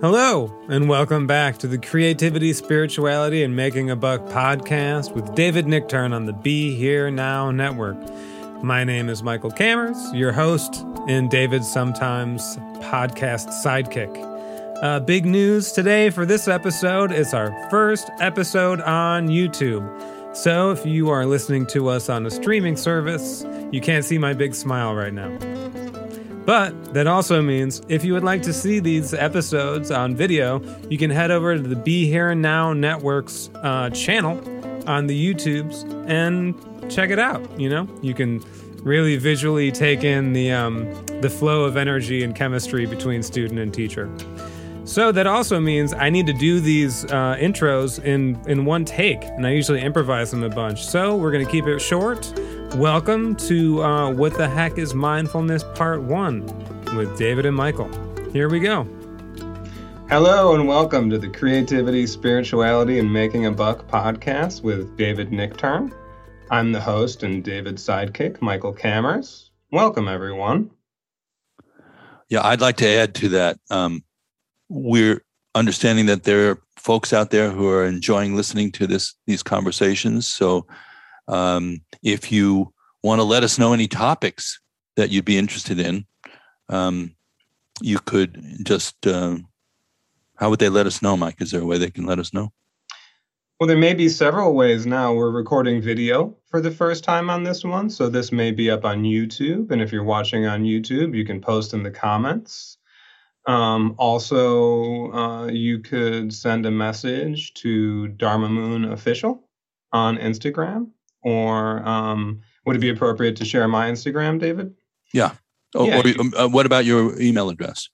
Hello, and welcome back to the Creativity, Spirituality, and Making a Buck podcast with David Nichtern on the Be Here Now Network. My name is Michael Cammers, your host and David's sometimes podcast sidekick. Uh, big news today for this episode it's our first episode on YouTube. So if you are listening to us on a streaming service, you can't see my big smile right now. But that also means if you would like to see these episodes on video, you can head over to the Be Here and Now Network's uh, channel on the YouTubes and check it out. You know, you can really visually take in the um, the flow of energy and chemistry between student and teacher. So that also means I need to do these uh, intros in in one take, and I usually improvise them a bunch. So we're gonna keep it short. Welcome to uh, What the Heck is Mindfulness Part 1 with David and Michael. Here we go. Hello, and welcome to the Creativity, Spirituality, and Making a Buck podcast with David Nichtern. I'm the host and David's sidekick, Michael Cammers. Welcome, everyone. Yeah, I'd like to add to that. Um, we're understanding that there are folks out there who are enjoying listening to this these conversations. So um, if you want to let us know any topics that you'd be interested in, um, you could just, uh, how would they let us know, Mike? Is there a way they can let us know? Well, there may be several ways now. We're recording video for the first time on this one. So this may be up on YouTube. And if you're watching on YouTube, you can post in the comments. Um, also, uh, you could send a message to Dharma Moon Official on Instagram or um, would it be appropriate to share my Instagram, David? Yeah. Oh, yeah. Or, um, uh, what about your email address?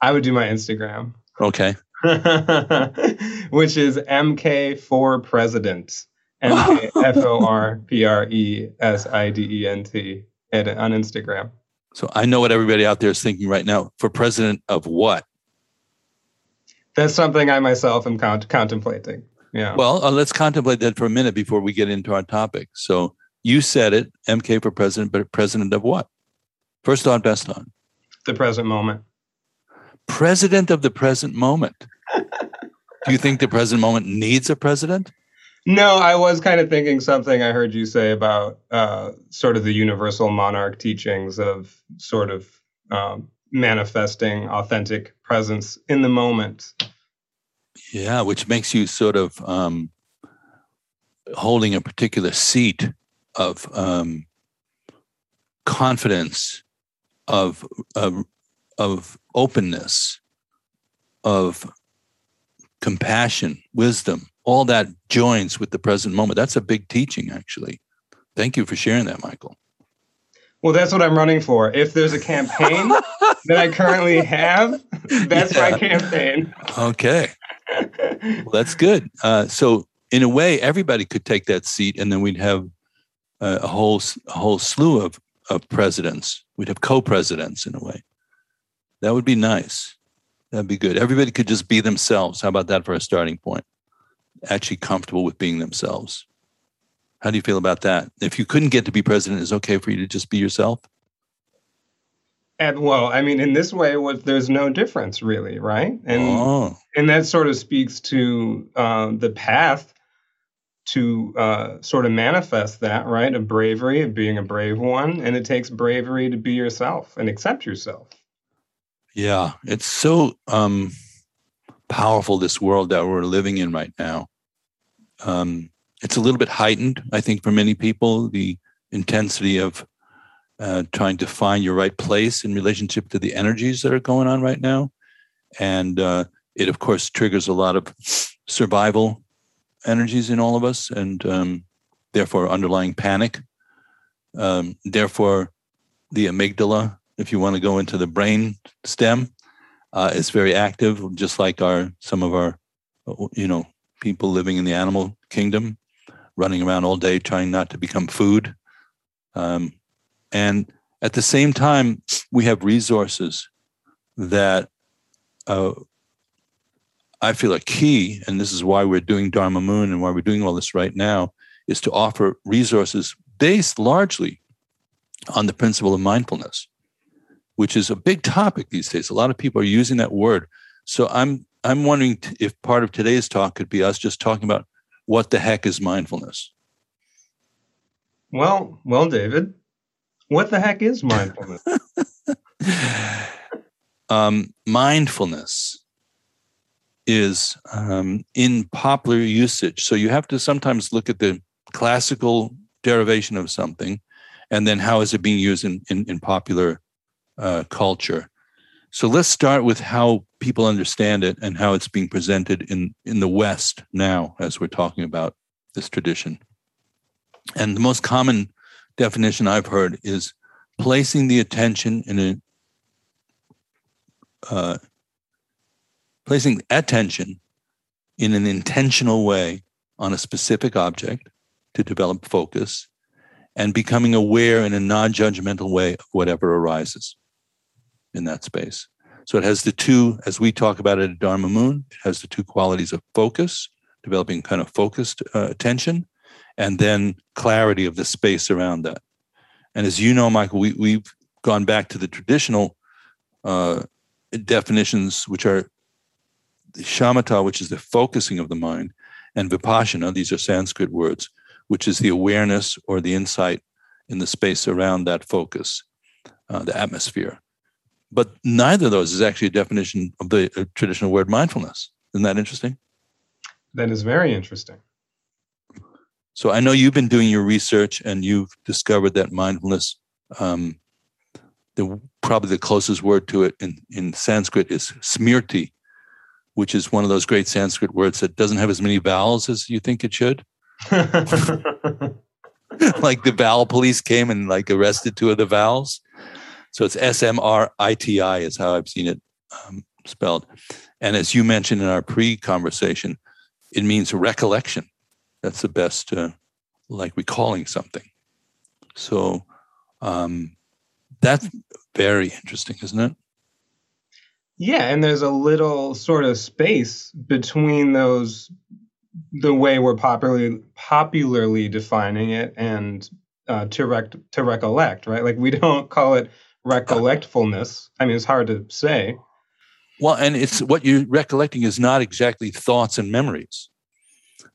I would do my Instagram. Okay. Which is MK4President. M K F O R P R E S I D E N T on Instagram. So I know what everybody out there is thinking right now. For president of what? That's something I myself am contemplating. Yeah. Well, uh, let's contemplate that for a minute before we get into our topic. So you said it, MK for president, but president of what? First on, best on. The present moment. President of the present moment. Do you think the present moment needs a president? No, I was kind of thinking something I heard you say about uh, sort of the universal monarch teachings of sort of um, manifesting authentic presence in the moment. Yeah, which makes you sort of um, holding a particular seat of um, confidence, of, of of openness, of compassion, wisdom. All that joins with the present moment. That's a big teaching, actually. Thank you for sharing that, Michael. Well, that's what I'm running for. If there's a campaign that I currently have, that's yeah. my campaign. Okay well, that's good. Uh, so, in a way, everybody could take that seat, and then we'd have uh, a whole a whole slew of of presidents. We'd have co-presidents in a way. That would be nice. That'd be good. Everybody could just be themselves. How about that for a starting point? Actually, comfortable with being themselves. How do you feel about that? If you couldn't get to be president, is okay for you to just be yourself? And well, I mean, in this way, what there's no difference really, right? And oh. and that sort of speaks to uh, the path to uh, sort of manifest that, right? Of bravery, of being a brave one, and it takes bravery to be yourself and accept yourself. Yeah, it's so um, powerful this world that we're living in right now. Um, it's a little bit heightened, I think, for many people. The intensity of uh, trying to find your right place in relationship to the energies that are going on right now. And uh, it, of course, triggers a lot of survival energies in all of us, and um, therefore underlying panic. Um, therefore, the amygdala, if you want to go into the brain stem, uh, is very active, just like our some of our, you know, people living in the animal kingdom, running around all day trying not to become food. Um, and at the same time, we have resources that uh, I feel are key, and this is why we're doing Dharma Moon and why we're doing all this right now, is to offer resources based largely on the principle of mindfulness. which is a big topic these days. A lot of people are using that word. So I'm I'm wondering if part of today's talk could be us just talking about what the heck is mindfulness. Well, well, David, what the heck is mindfulness? um, mindfulness is um, in popular usage. So you have to sometimes look at the classical derivation of something and then how is it being used in, in, in popular uh, culture. So let's start with how people understand it and how it's being presented in, in the West now, as we're talking about this tradition. And the most common definition I've heard is placing the attention in a uh, placing attention in an intentional way on a specific object to develop focus and becoming aware in a non-judgmental way of whatever arises in that space. So it has the two, as we talk about it at Dharma Moon, it has the two qualities of focus, developing kind of focused uh, attention, and then clarity of the space around that. And as you know, Michael, we, we've gone back to the traditional uh, definitions, which are shamatha, which is the focusing of the mind, and vipassana, these are Sanskrit words, which is the awareness or the insight in the space around that focus, uh, the atmosphere. But neither of those is actually a definition of the traditional word mindfulness. Isn't that interesting? That is very interesting. So I know you've been doing your research and you've discovered that mindfulness, um, the probably the closest word to it in, in Sanskrit is smriti, which is one of those great Sanskrit words that doesn't have as many vowels as you think it should. like the vowel police came and like arrested two of the vowels. So it's S M R I T I is how I've seen it um, spelled. And as you mentioned in our pre-conversation, it means recollection. That's the best, uh, like recalling something. So um, that's very interesting, isn't it? Yeah, and there's a little sort of space between those, the way we're popularly popularly defining it, and uh, to rec- to recollect, right? Like we don't call it recollectfulness. I mean, it's hard to say. Well, and it's what you're recollecting is not exactly thoughts and memories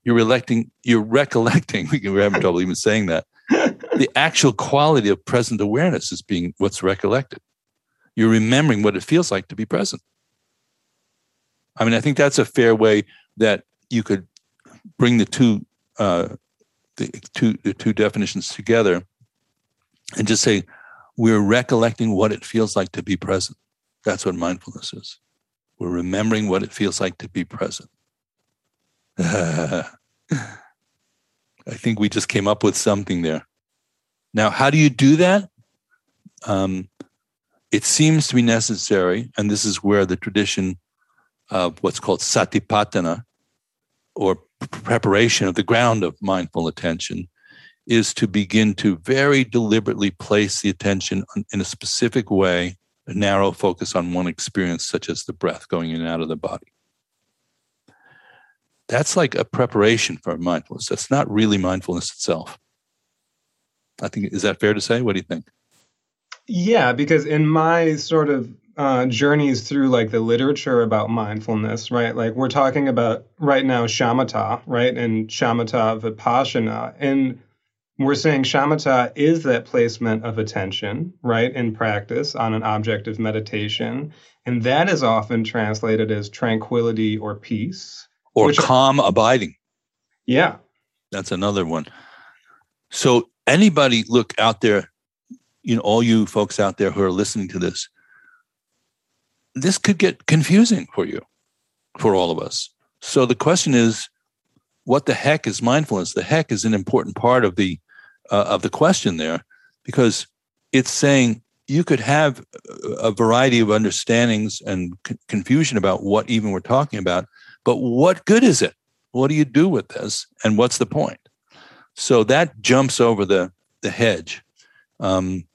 you're recollecting you're recollecting we're having trouble even saying that. The actual quality of present awareness is being what's recollected. You're remembering what it feels like to be present. I mean i think that's a fair way that you could bring the two uh, the two the two definitions together and just say we're recollecting what it feels like to be present. That's what mindfulness is. We're remembering what it feels like to be present I think we just came up with something there. Now, how do you do that? Um, it seems to be necessary, and this is where the tradition of what's called satipatthana, or preparation of the ground of mindful attention, is to begin to very deliberately place the attention in a specific way, a narrow focus on one experience, such as the breath going in and out of the body that's like a preparation for mindfulness. That's not really mindfulness itself. I think, is that fair to say? What do you think? Yeah, because in my sort of uh, journeys through like the literature about mindfulness, right? Like we're talking about right now shamatha, right? And shamatha vipassana. And we're saying shamatha is that placement of attention, right, in practice on an object of meditation. And that is often translated as tranquility or peace or Which calm are, abiding. Yeah. That's another one. So anybody look out there, you know, all you folks out there who are listening to this, this could get confusing for you, for all of us. So the question is, what the heck is mindfulness? The heck is an important part of the uh, of the question there, because it's saying you could have a variety of understandings and c- confusion about what even we're talking about, but what good is it? What do you do with this? And what's the point? So that jumps over the, the hedge. Um,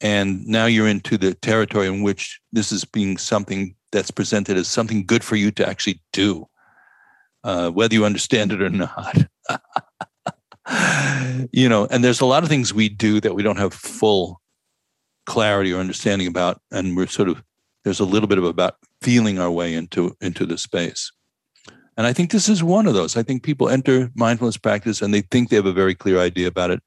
and now you're into the territory in which this is being something that's presented as something good for you to actually do, uh, whether you understand it or not. you know, and there's a lot of things we do that we don't have full clarity or understanding about, and we're sort of there's a little bit of about feeling our way into into the space. And I think this is one of those. I think people enter mindfulness practice and they think they have a very clear idea about it.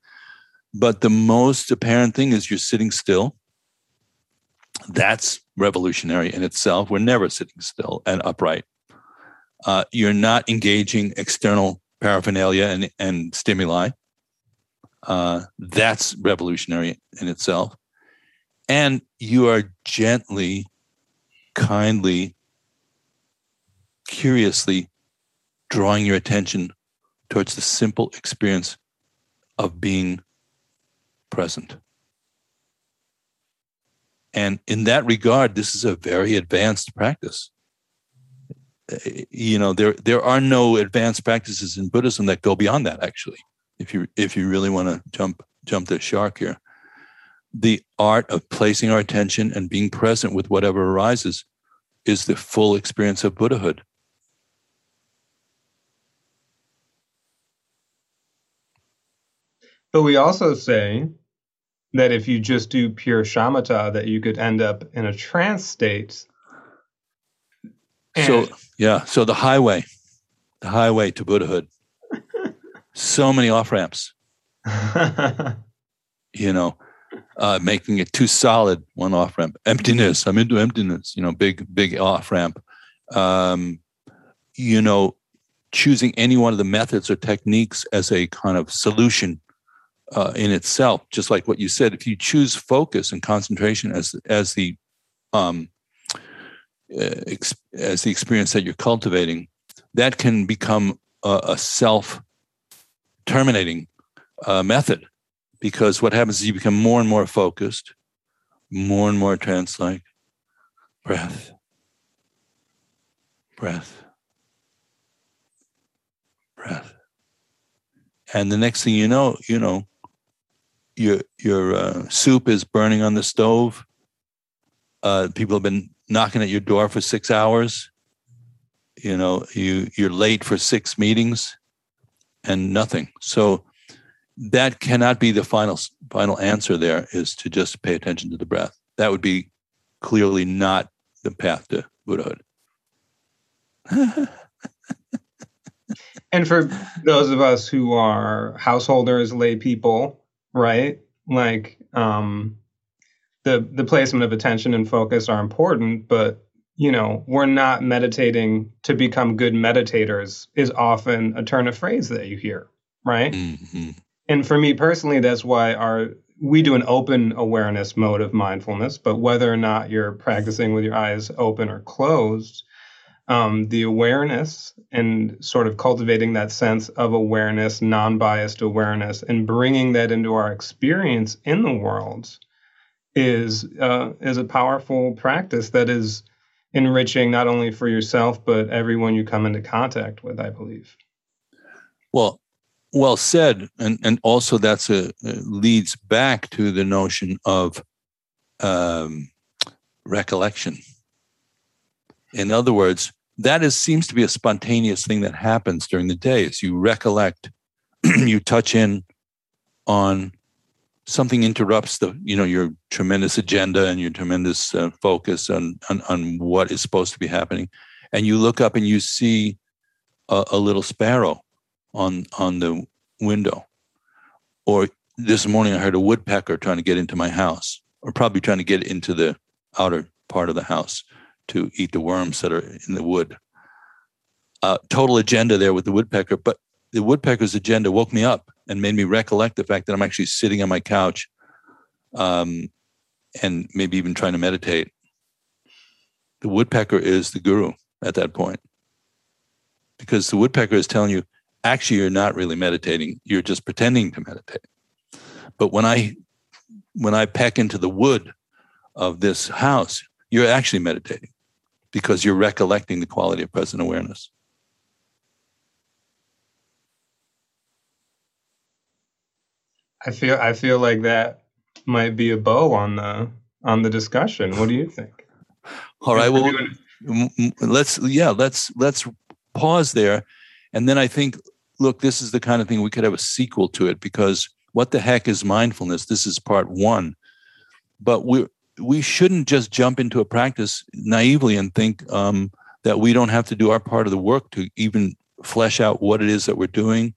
But the most apparent thing is you're sitting still. That's revolutionary in itself. We're never sitting still and upright. Uh, you're not engaging external paraphernalia and, and stimuli. Uh, that's revolutionary in itself. And you are gently, kindly, curiously drawing your attention towards the simple experience of being present. And in that regard, this is a very advanced practice. You know, there there are no advanced practices in Buddhism that go beyond that. Actually, if you if you really want to jump jump the shark here, the art of placing our attention and being present with whatever arises is the full experience of Buddhahood. But we also say that if you just do pure shamatha, that you could end up in a trance state. so yeah, so the highway, the highway to Buddhahood. so many off ramps. you know, uh, making it too solid. One off ramp, emptiness. I'm into emptiness. You know, big big off ramp. Um, you know, choosing any one of the methods or techniques as a kind of solution uh, in itself, just like what you said, if you choose focus and concentration as as the um, ex- as the experience that you're cultivating, that can become a, a self terminating uh, method. Because what happens is you become more and more focused, more and more trance like breath, breath, breath. And the next thing you know, you know, your your uh, soup is burning on the stove. Uh, people have been knocking at your door for six hours. You know, you you're late for six meetings, and nothing. So that cannot be the final final answer. There is to just pay attention to the breath. That would be clearly not the path to Buddhahood. and for those of us who are householders, lay people, right? Like um, the the placement of attention and focus are important, but you know, we're not meditating to become good meditators is often a turn of phrase that you hear, right? Mm-hmm. And for me personally, that's why our we do an open awareness mode of mindfulness, but whether or not you're practicing with your eyes open or closed, um, the awareness and sort of cultivating that sense of awareness, non biased awareness, and bringing that into our experience in the world is, uh, is a powerful practice that is enriching not only for yourself, but everyone you come into contact with, I believe. Well, well said. And, and also that's a, leads back to the notion of um, recollection in other words, that is seems to be a spontaneous thing that happens during the day. As you recollect, you touch in on something interrupts the you know your tremendous agenda and your tremendous uh, focus on, on, on what is supposed to be happening. And you look up and you see a, a little sparrow on on the window. Or this morning i heard a woodpecker trying to get into my house or probably trying to get into the outer part of the house to eat the worms that are in the wood. Uh, total agenda there with the woodpecker, but the woodpecker's agenda woke me up and made me recollect the fact that I'm actually sitting on my couch um, and maybe even trying to meditate. The woodpecker is the guru at that point because the woodpecker is telling you, actually, you're not really meditating, you're just pretending to meditate. But when I when I peck into the wood of this house, you're actually meditating because you're recollecting the quality of present awareness. I feel I feel like that might be a bow on the on the discussion. What do you think? All right. Well, let's yeah let's let's pause there, and then I think look, this is the kind of thing we could have a sequel to it because what the heck is mindfulness? This is part one. but we we shouldn't just jump into a practice naively and think um, that we don't have to do our part of the work to even flesh out what it is that we're doing,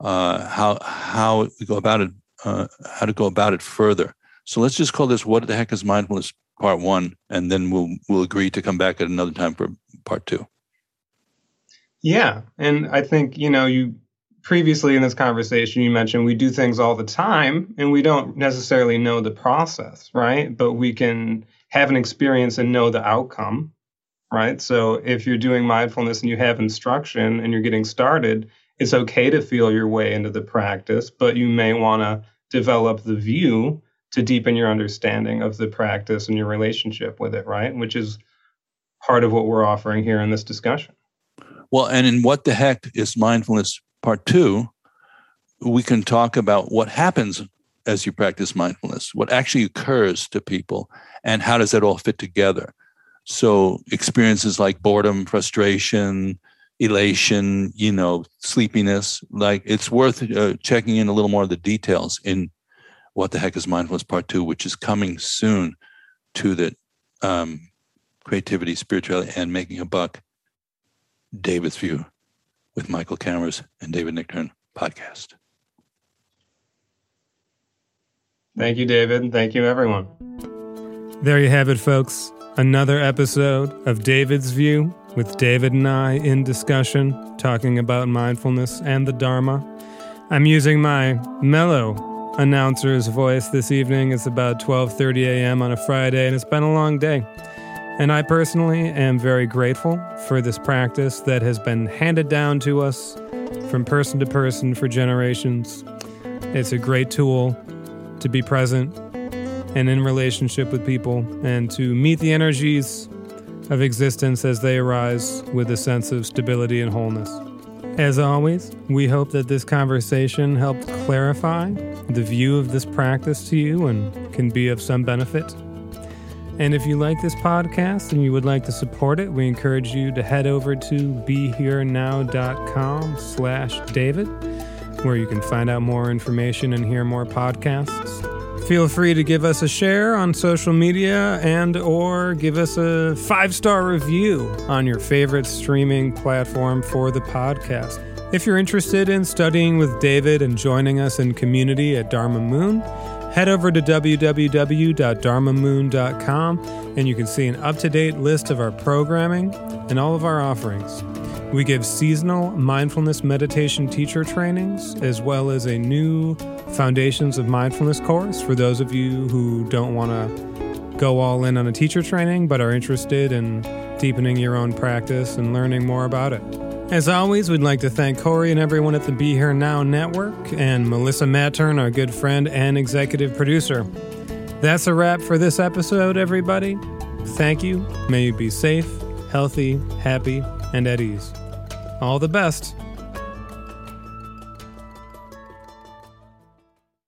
uh, how how we go about it, uh, how to go about it further. So let's just call this "What the heck is mindfulness?" Part one, and then we'll we'll agree to come back at another time for part two. Yeah, and I think you know you previously in this conversation you mentioned we do things all the time and we don't necessarily know the process, right? But we can have an experience and know the outcome, right? So if you're doing mindfulness and you have instruction and you're getting started, it's okay to feel your way into the practice, but you may want to develop the view to deepen your understanding of the practice and your relationship with it, right? Which is part of what we're offering here in this discussion. Well, and in what the heck is mindfulness part two, we can talk about what happens as you practice mindfulness, what actually occurs to people, and how does that all fit together. So, experiences like boredom, frustration, elation, you know, sleepiness, like it's worth uh, checking in a little more of the details in what the heck is mindfulness part two, which is coming soon to the um, creativity, spirituality, and making a buck. David's view with Michael Cameras and David Nichtern podcast. Thank you, David. Thank you, everyone. There you have it, folks. Another episode of David's View with David and I in discussion, talking about mindfulness and the Dharma. I'm using my mellow announcer's voice this evening. It's about 12:30 a.m. on a Friday, and it's been a long day. And I personally am very grateful for this practice that has been handed down to us from person to person for generations. It's a great tool to be present and in relationship with people and to meet the energies of existence as they arise with a sense of stability and wholeness. As always, we hope that this conversation helped clarify the view of this practice to you and can be of some benefit. And if you like this podcast and you would like to support it, we encourage you to head over to BeHereNow.com slash David, where you can find out more information and hear more podcasts. Feel free to give us a share on social media and or give us a five-star review on your favorite streaming platform for the podcast. If you're interested in studying with David and joining us in community at Dharma Moon, head over to www.dharmamoon.com and you can see an up to date list of our programming and all of our offerings. We give seasonal mindfulness meditation teacher trainings, as well as a new Foundations of Mindfulness course for those of you who don't want to go all in on a teacher training but are interested in deepening your own practice and learning more about it. As always, we'd like to thank Corey and everyone at the Be Here Now Network and Melissa Mattern, our good friend and executive producer. That's a wrap for this episode, everybody. Thank you. May you be safe, healthy, happy, and at ease. All the best.